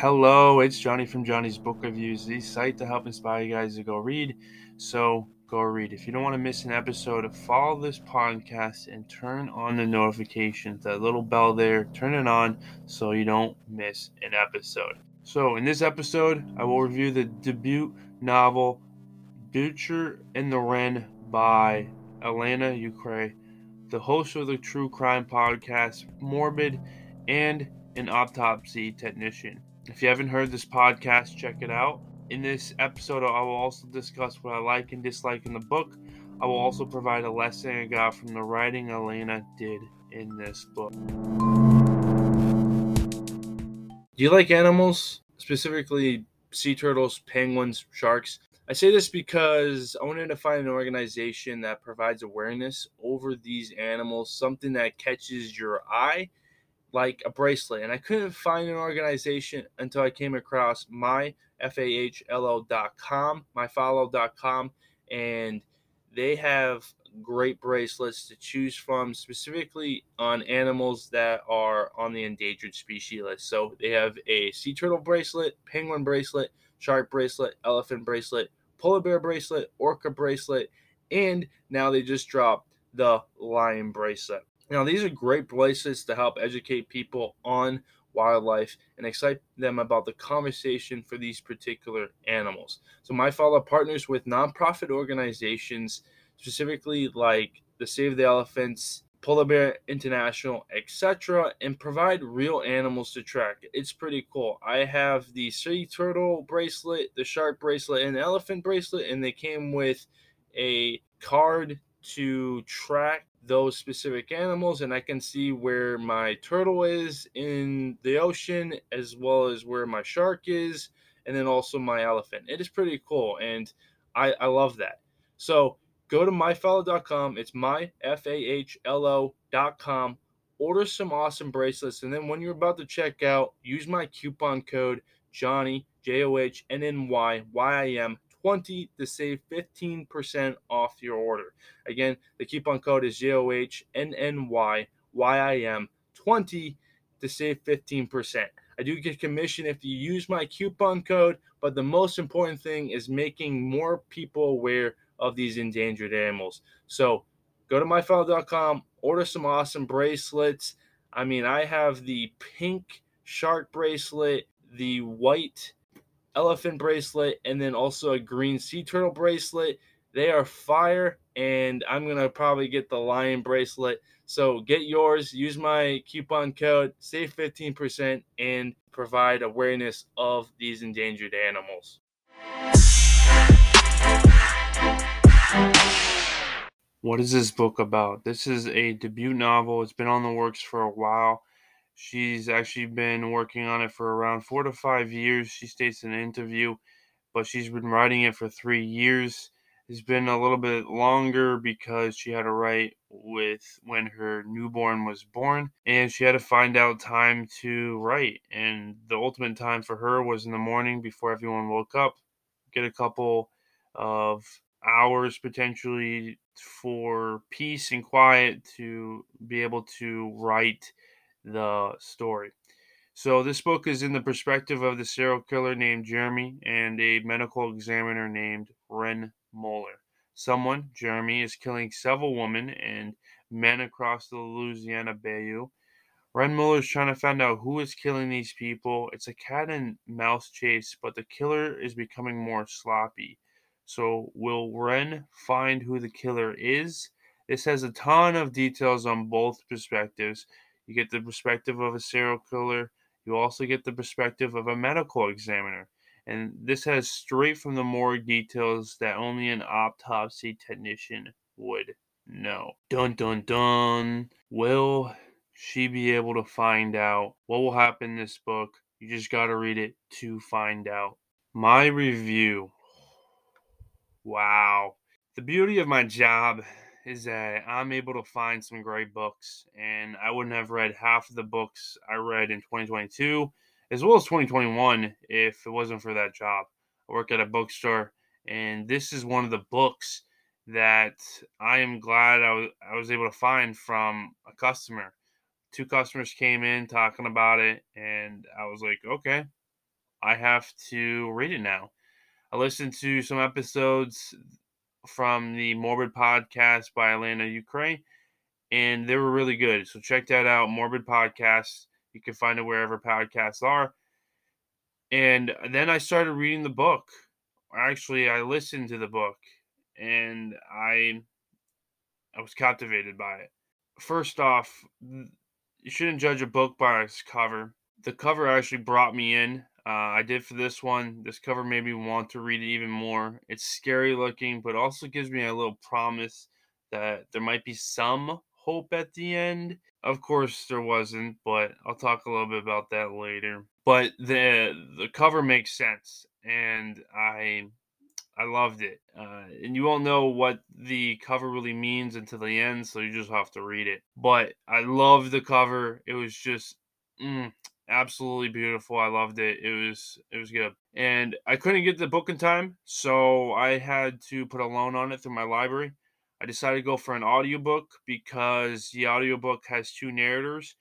Hello, it's Johnny from Johnny's Book Reviews, the site to help inspire you guys to go read. So go read. If you don't want to miss an episode, follow this podcast and turn on the notifications. That little bell there, turn it on so you don't miss an episode. So in this episode, I will review the debut novel Butcher and the Wren by Alaina Urquhart, the host of the true crime podcast Morbid and an autopsy technician. If you haven't heard this podcast, check it out. In this episode, I will also discuss what I like and dislike in the book. I will also provide a lesson I got from the writing Alaina did in this book. Do you like animals, specifically sea turtles, penguins, sharks? I say this because I wanted to find an organization that provides awareness over these animals, something that catches your eye like a bracelet. And I couldn't find an organization until I came across myfahlo.com, myfollow.com, and they have great bracelets to choose from, specifically on animals that are on the endangered species list. So they have a sea turtle bracelet, penguin bracelet, shark bracelet, elephant bracelet, polar bear bracelet, orca bracelet, and now they just dropped the lion bracelet. Now, these are great bracelets to help educate people on wildlife and excite them about the conversation for these particular animals. So, my Fahlo partners with nonprofit organizations, specifically like the Save the Elephants, Polar Bear International, etc., and provide real animals to track. It's pretty cool. I have the sea turtle bracelet, the shark bracelet, and the elephant bracelet, and they came with a card to track those specific animals and I can see where my turtle is in the ocean as well as where my shark is and then also my elephant. It is pretty cool and I, I love that. So go to myfahlo.com. It's myfahlo.com. Order some awesome bracelets and then when you're about to check out, use my coupon code Johnny J O H N N Y Y I M 20 to save 15% off your order. Again, the coupon code is JOHNNY 20 to save 15%. I do get commission if you use my coupon code, but the most important thing is making more people aware of these endangered animals. So go to myfahlo.com, order some awesome bracelets. I mean, I have the pink shark bracelet, the white elephant bracelet, and then also a green sea turtle bracelet. They are fire, and I'm gonna probably get the lion bracelet. So get yours. Use my coupon code, save 15%, and provide awareness of these endangered animals. What is this book about? This is a debut novel. It's been on the works for a while. She's actually been working on it for around four to five years. She states in an interview, but she's been writing it for three years. It's been a little bit longer because she had to write with when her newborn was born, and she had to find out time to write. And the ultimate time for her was in the morning before everyone woke up, get a couple of hours potentially for peace and quiet to be able to write the story. So, this book is in the perspective of the serial killer named Jeremy and a medical examiner named Wren Muller. Someone, Jeremy, is killing several women and men across the Louisiana Bayou. Wren Muller is trying to find out who is killing these people. It's a cat and mouse chase, but the killer is becoming more sloppy. So, will Wren find who the killer is? This has a ton of details on both perspectives, you get the perspective of a serial killer. You also get the perspective of a medical examiner. And this has straight from the morgue details that only an autopsy technician would know. Dun dun dun. Will she be able to find out what will happen in this book? You just got to read it to find out. My review. Wow. The beauty of my job is that I'm able to find some great books, and I wouldn't have read half of the books I read in 2022 as well as 2021 if it wasn't for that job. I work at a bookstore, and this is one of the books that I am glad I was, I was able to find from a customer. two customers came in talking about it, and I was like, okay, I have to read it now. I listened to some episodes from the Morbid podcast by Alaina Urquhart, and they were really good. So check that out, Morbid Podcast. You can find it wherever podcasts are. And then I started reading the book. Actually, I listened to the book, and I I was captivated by it. First off, you shouldn't judge a book by its cover. The cover actually brought me in. Uh, I did for this one. This cover made me want to read it even more. It's scary looking, but also gives me a little promise that there might be some hope at the end. Of course, there wasn't, but I'll talk a little bit about that later. But the the cover makes sense, and I I loved it. Uh, and you won't know what the cover really means until the end, so you just have to read it. But I love the cover. It was just mm, absolutely beautiful. I loved it. It was it was good. And I couldn't get the book in time, so I had to put a loan on it through my library. I decided to go for an audiobook because the audiobook has two narrators,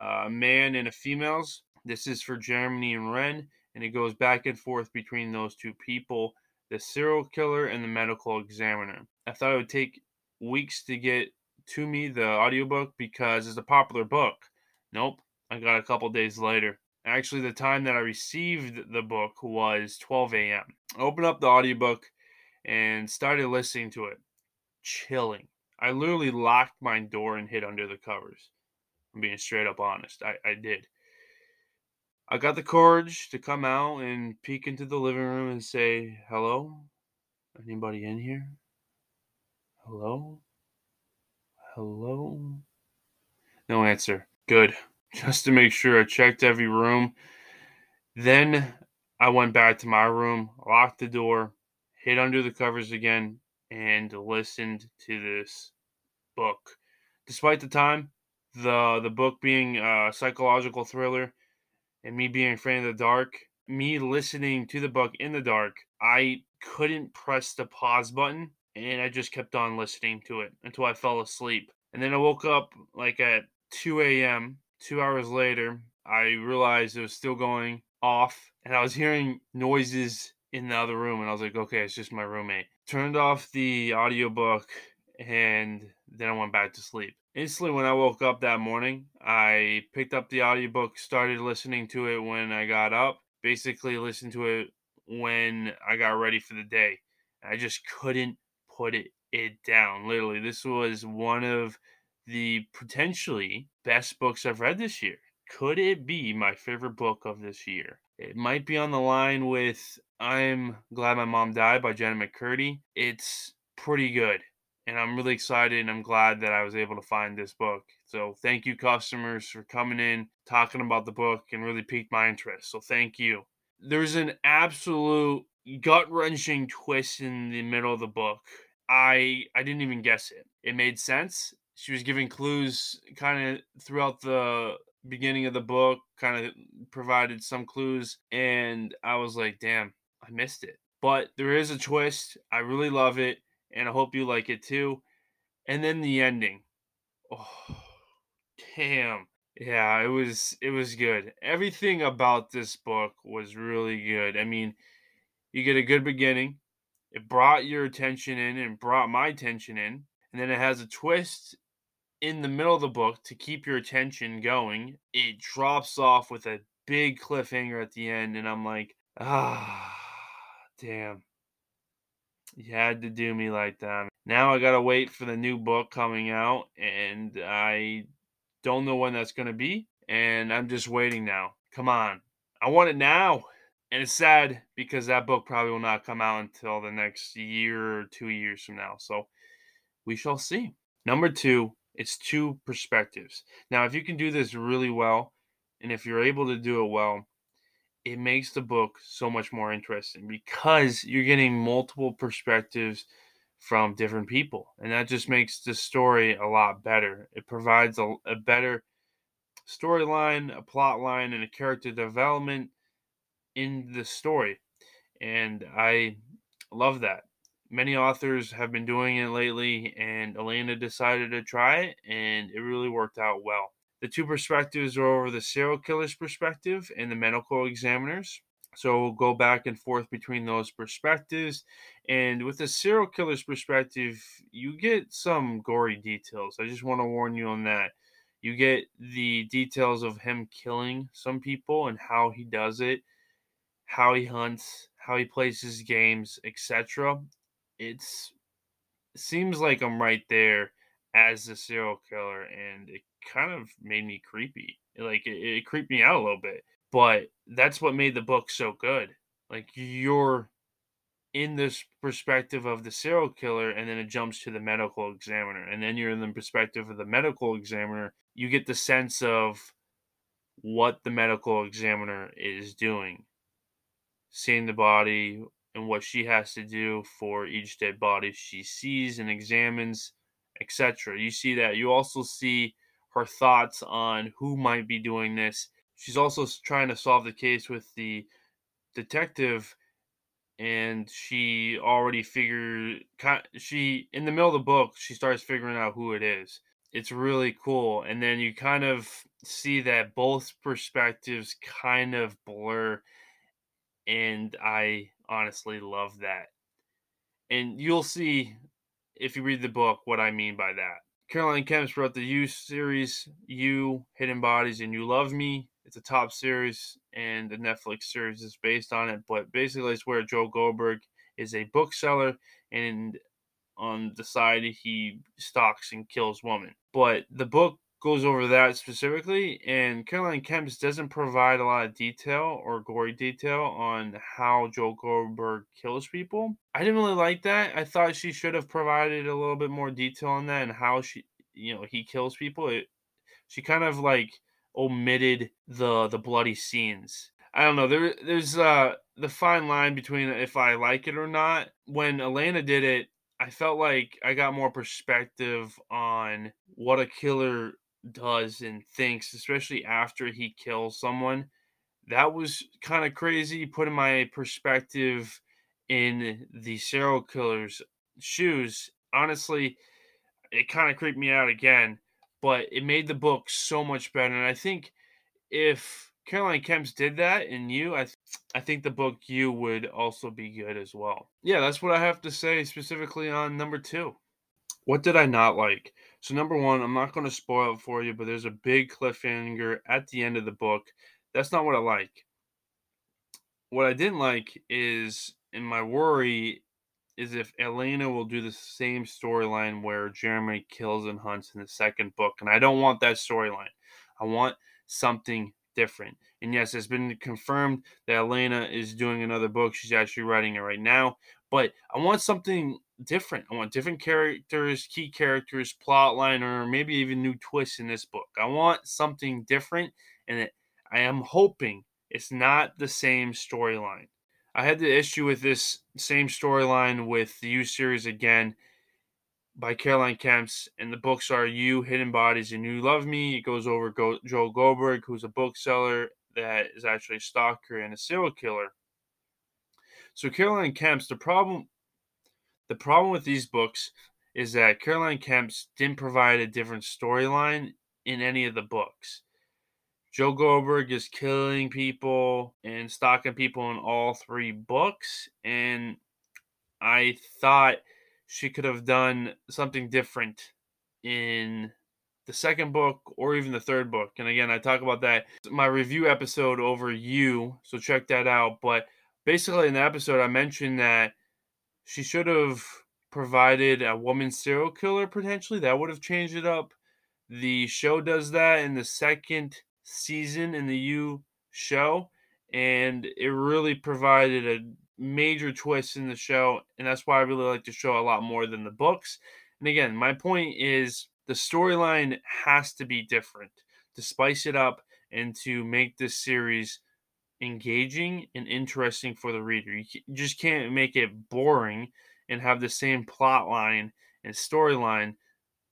uh, a man and a female's. This is for Jeremy and Wren, and it goes back and forth between those two people the serial killer, and the medical examiner. I thought it would take weeks to get to me the audiobook because it's a popular book. Nope, I got a couple days later. Actually, the time that I received the book was 12 a.m. I opened up the audiobook and started listening to it. Chilling. I literally locked my door and hid under the covers. I'm being straight up honest. I, I did. I got the courage to come out and peek into the living room and say, Hello? Anybody in here? Hello? Hello? No answer. Good. Just to make sure I checked every room. Then I went back to my room, locked the door, hid under the covers again, and listened to this book. Despite the time, the the book being a psychological thriller, and me being afraid of the dark, me listening to the book in the dark, I couldn't press the pause button and I just kept on listening to it until I fell asleep. And then I woke up like at 2 a.m. Two hours later, I realized it was still going off and I was hearing noises in the other room and I was like, okay, it's just my roommate. Turned off the audiobook and then I went back to sleep. Instantly, when I woke up that morning, I picked up the audiobook, started listening to it when I got up, basically listened to it when I got ready for the day. I just couldn't put it, it down. Literally, this was one of the potentially best books I've read this year. Could it be my favorite book of this year? It might be on the line with I'm Glad My Mom Died by Jenna McCurdy. It's pretty good and I'm really excited and I'm glad that I was able to find this book. So thank you customers for coming in, talking about the book and really piqued my interest. So thank you. There's an absolute gut-wrenching twist in the middle of the book. I I didn't even guess it. It made sense. She was giving clues kind of throughout the beginning of the book, kind of provided some clues and I was like, "Damn, I missed it." But there is a twist. I really love it and I hope you like it too. And then the ending. Oh, damn. Yeah, it was it was good. Everything about this book was really good. I mean, you get a good beginning. It brought your attention in and brought my attention in, and then it has a twist in the middle of the book to keep your attention going. It drops off with a big cliffhanger at the end, and I'm like, ah, damn. You had to do me like that. Now I gotta wait for the new book coming out, and I don't know when that's gonna be, and I'm just waiting now. Come on, I want it now. And it's sad because that book probably will not come out until the next year or two years from now. So we shall see. Number two, it's two perspectives. Now, if you can do this really well, and if you're able to do it well, it makes the book so much more interesting because you're getting multiple perspectives from different people and that just makes the story a lot better it provides a, a better storyline a plot line and a character development in the story and i love that many authors have been doing it lately and Alaina decided to try it and it really worked out well The two perspectives are over the serial killer's perspective and the medical examiner's. So we'll go back and forth between those perspectives. And with the serial killer's perspective, you get some gory details. I just want to warn you on that. You get the details of him killing some people and how he does it, how he hunts, how he plays his games, etc. It's it seems like I'm right there as the serial killer, and it kind of made me creepy. Like it, it creeped me out a little bit, but that's what made the book so good. Like you're in this perspective of the serial killer and then it jumps to the medical examiner and then you're in the perspective of the medical examiner you get the sense of what the medical examiner is doing seeing the body and what she has to do for each dead body she sees and examines etc you see that. You also see her thoughts on who might be doing this. She's also trying to solve the case with the detective and she already figured she in the middle of the book she starts figuring out who it is. It's really cool. And then you kind of see that both perspectives kind of blur and i honestly love that and you'll see if you read the book what i mean by that Caroline Kepnes wrote the you series you hidden bodies and you love me it's a top series, and the Netflix series is based on it. But basically, it's where Joe Goldberg is a bookseller, and on the side he stalks and kills women. But the book goes over that specifically, and Caroline Kepnes doesn't provide a lot of detail or gory detail on how Joe Goldberg kills people. I didn't really like that. I thought she should have provided a little bit more detail on that and how she, you know, he kills people. It, she kind of like omitted the the bloody scenes. I don't know. There there's uh the fine line between if I like it or not. When Alaina did it, I felt like I got more perspective on what a killer does and thinks, especially after he kills someone. That was kind of crazy, putting my perspective in the serial killer's shoes. Honestly, it kind of creeped me out again but it made the book so much better. And I think if Caroline Kepnes did that in you, I th- I think the book you would also be good as well. Yeah, that's what I have to say specifically on number two. What did I not like? So number one, I'm not going to spoil it for you, but there's a big cliffhanger at the end of the book. That's not what I like. What I didn't like is, and my worry, is if Alaina will do the same storyline where Jeremy kills and hunts in the second book. And I don't want that storyline. I want something different. And yes, it's been confirmed that Alaina is doing another book. She's actually writing it right now. But I want something different. I want different characters, key characters, plot line, or maybe even new twists in this book. I want something different. And it, I am hoping it's not the same storyline. I had the issue with this same storyline with the You series again by Caroline Kepnes, and the books are You, Hidden Bodies, and You Love Me. It goes over Go- Joel Goldberg, who's a bookseller that is actually a stalker and a serial killer. So Caroline Kepnes, the problem, the problem with these books is that Caroline Kepnes didn't provide a different storyline in any of the books. Joe Goldberg is killing people and stalking people in all three books. And I thought she could have done something different in the second book or even the third book. And again, I talk about that my review episode over you, so check that out. But basically, in the episode, I mentioned that she should have provided a woman serial killer potentially. That would have changed it up. The show does that in the second season in the You show, and it really provided a major twist in the show, and that's why I really like the show a lot more than the books. And again, my point is the storyline has to be different to spice it up and to make this series engaging and interesting for the reader. You just can't make it boring and have the same plot line and storyline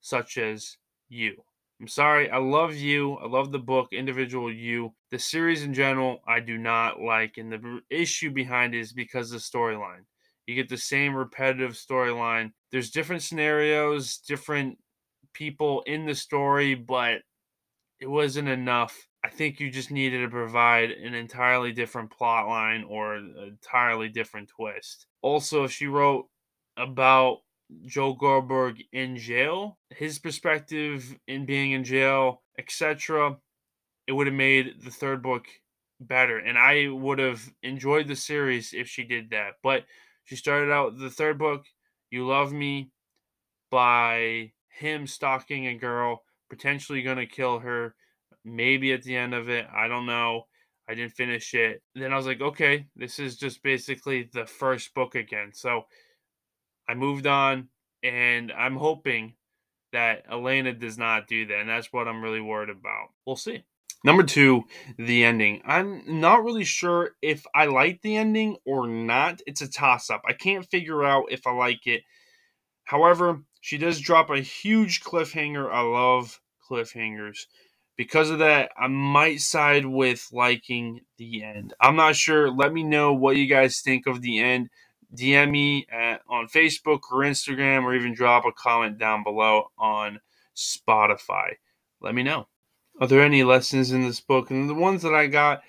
such as you. I'm sorry. I love you. I love the book, Individual You. The series in general, I do not like. And the issue behind it is because of the storyline. You get the same repetitive storyline. There's different scenarios, different people in the story, but it wasn't enough. I think you just needed to provide an entirely different plot line or an entirely different twist. Also, she wrote about Joe Goldberg in jail, his perspective in being in jail, etc., it would have made the third book better. And I would have enjoyed the series if she did that. But she started out the third book, You Love Me, by him stalking a girl, potentially going to kill her, maybe at the end of it. I don't know. I didn't finish it. Then I was like, okay, this is just basically the first book again. So I moved on, and I'm hoping that Alaina does not do that. And that's what I'm really worried about. We'll see. Number two, the ending. I'm not really sure if I like the ending or not. It's a toss up. I can't figure out if I like it. However, she does drop a huge cliffhanger. I love cliffhangers. Because of that, I might side with liking the end. I'm not sure. Let me know what you guys think of the end. DM me at, on Facebook or Instagram, or even drop a comment down below on Spotify. Let me know. Are there any lessons in this book? And the ones that I got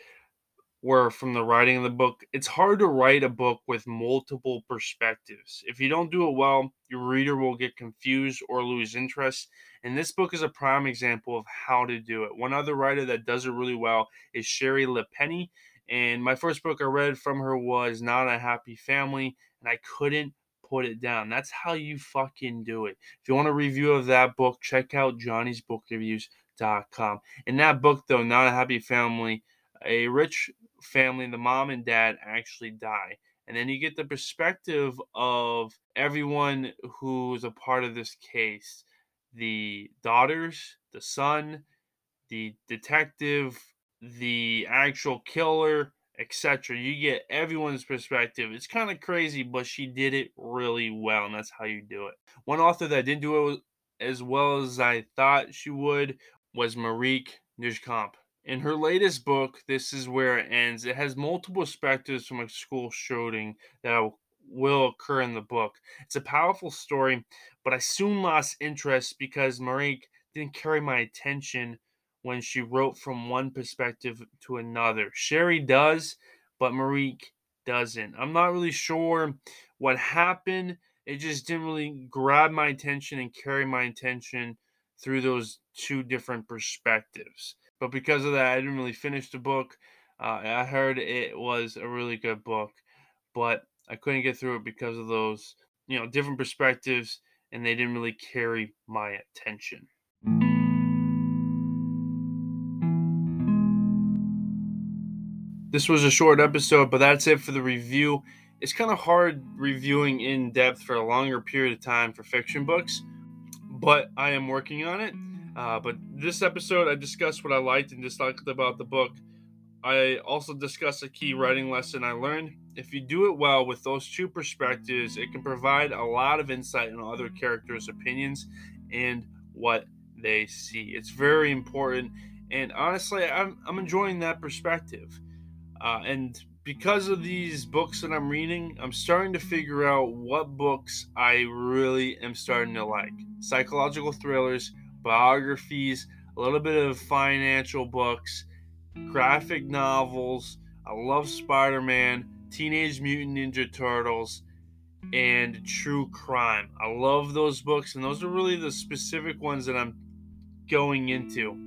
were from the writing of the book. It's hard to write a book with multiple perspectives. If you don't do it well, your reader will get confused or lose interest. And this book is a prime example of how to do it. One other writer that does it really well is Shari Lapena. And my first book I read from her was Not a Happy Family, and I couldn't put it down. That's how you fucking do it. If you want a review of that book, check out Johnny's Book Reviews com. In that book, though, Not a Happy Family, a rich family, the mom and dad actually die. And then you get the perspective of everyone who's a part of this case the daughters, the son, the detective, the actual killer, etc. You get everyone's perspective. It's kind of crazy, but she did it really well, and that's how you do it. One author that didn't do it as well as I thought she would was Marieke Nijkamp. In her latest book, This Is Where It Ends, it has multiple perspectives from a school shooting that will occur in the book. It's a powerful story, but I soon lost interest because Marieke didn't carry my attention when she wrote from one perspective to another. Sherry does, but Marieke doesn't. I'm not really sure what happened. It just didn't really grab my attention and carry my attention through those two different perspectives. But because of that, I didn't really finish the book. Uh, I heard it was a really good book, but I couldn't get through it because of those, you know, different perspectives, and they didn't really carry my attention. This was a short episode, but that's it for the review. It's kind of hard reviewing in depth for a longer period of time for fiction books but I am working on it. Uh, but this episode, I discussed what I liked and disliked about the book. I also discussed a key writing lesson I learned. If you do it well with those two perspectives, it can provide a lot of insight into other characters' opinions and what they see. It's very important. And honestly, I'm, I'm enjoying that perspective. Uh, and because of these books that I'm reading, I'm starting to figure out what books I really am starting to like. Psychological thrillers, biographies, a little bit of financial books, graphic novels. I love Spider Man, Teenage Mutant Ninja Turtles, and true crime. I love those books, and those are really the specific ones that I'm going into.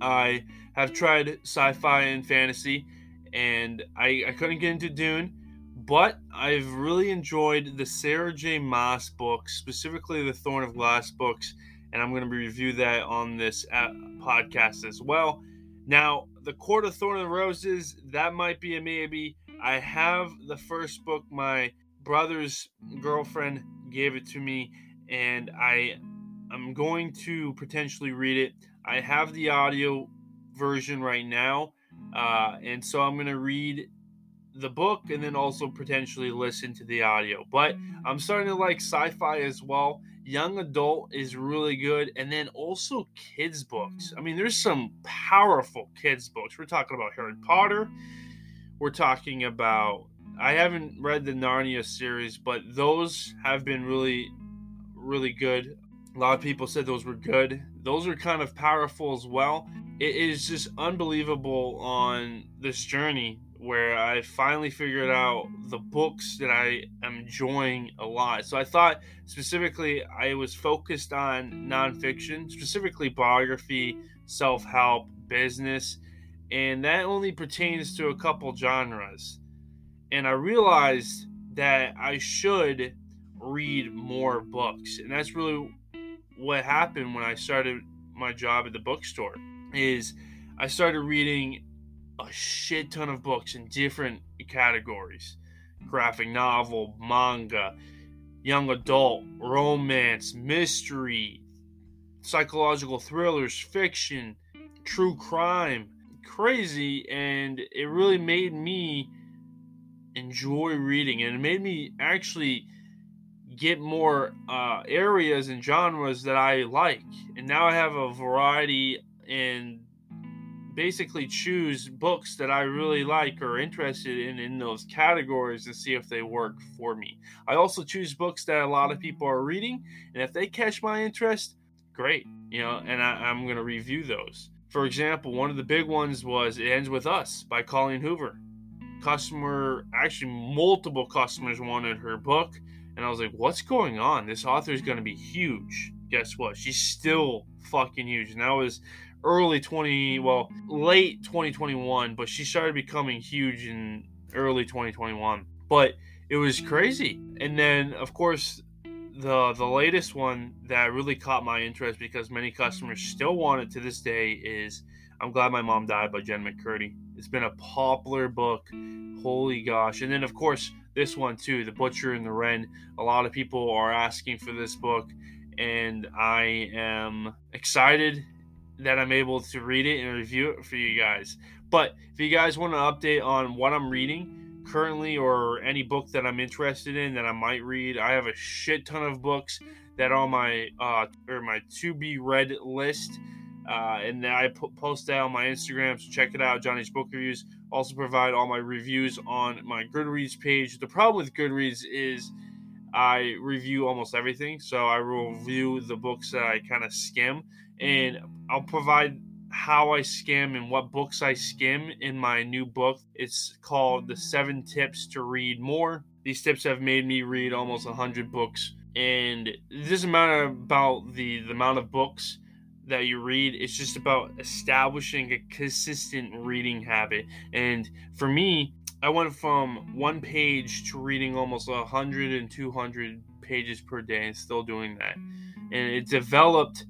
I have tried sci fi and fantasy and I, I couldn't get into Dune, but I've really enjoyed the Sarah J. Maas books, specifically the Throne of Glass books, and I'm going to review that on this uh, podcast as well. Now, the Court of Thorn and Roses, that might be a maybe. I have the first book. My brother's girlfriend gave it to me, and I I'm going to potentially read it. I have the audio version right now. Uh, and so I'm going to read the book and then also potentially listen to the audio. But I'm starting to like sci fi as well. Young adult is really good. And then also kids' books. Mm. I mean, there's some powerful kids' books. We're talking about Harry Potter. We're talking about, I haven't read the Narnia series, but those have been really, really good. A lot of people said those were good. Those are kind of powerful as well. It is just unbelievable on this journey where I finally figured out the books that I am enjoying a lot. So I thought specifically I was focused on nonfiction, specifically biography, self help, business, and that only pertains to a couple genres. And I realized that I should read more books, and that's really what happened when I started my job at the bookstore. Is I started reading a shit ton of books in different categories graphic novel, manga, young adult, romance, mystery, psychological thrillers, fiction, true crime. Crazy, and it really made me enjoy reading, and it made me actually get more uh, areas and genres that I like. And now I have a variety and basically choose books that I really like or interested in in those categories and see if they work for me. I also choose books that a lot of people are reading, and if they catch my interest, great, you know, and I, am going to review those. For example, one of the big ones was It Ends With Us by Colleen Hoover. Customer, actually, multiple customers wanted her book, and I was like, what's going on? This author is going to be huge. Guess what? She's still fucking huge. And that was early 20 well late 2021 but she started becoming huge in early 2021 but it was crazy. And then of course the the latest one that really caught my interest because many customers still want it to this day is i'm glad my mom died by jen mccurdy. It's been a popular book. Holy gosh. And then of course this one too the butcher and the wren. A lot of people are asking for this book and i am excited that I'm able to read it and review it for you guys. But if you guys want an update on what I'm reading currently or any book that I'm interested in that I might read, I have a shit ton of books that are on my uh, or my to be read list. Uh, and I post that on my Instagram, so check it out. Johnny's Book Reviews. Also provide all my reviews on my Goodreads page. The problem with Goodreads is I review almost everything, so I review the books that I kind of skim and I'll provide how I skim and what books I skim in my new book. It's called The Seven Tips to Read More. These tips have made me read almost 100 books. And this doesn't matter about the, the amount of books that you read, it's just about establishing a consistent reading habit. And for me, I went from one page to reading almost 100 and 200 pages per day and still doing that. And it developed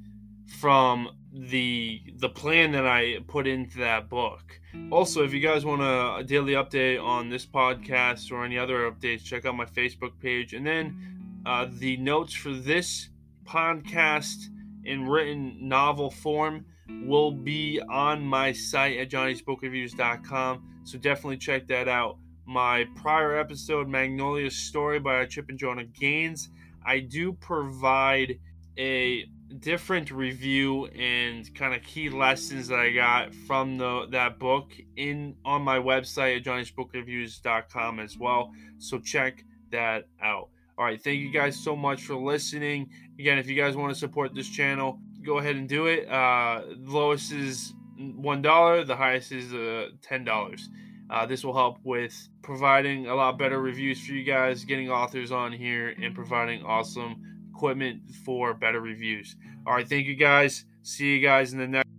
from the the plan that I put into that book. Also, if you guys want a, daily update on this podcast or any other updates, check out my Facebook page. And then uh, the notes for this podcast in written novel form will be on my site at johnnysbookreviews.com. So definitely check that out. My prior episode, Magnolia Story by Chip and Joanna Gaines, I do provide a different review and kind of key lessons that I got from the that book in on my website at johnnysbookreviews.com as well. So check that out. All right, thank you guys so much for listening. Again, if you guys want to support this channel, go ahead and do it. Uh, lowest is one dollar, the highest is uh, ten dollars. Uh, this will help with providing a lot better reviews for you guys, getting authors on here, and providing awesome equipment for better reviews. All right, thank you guys. See you guys in the next.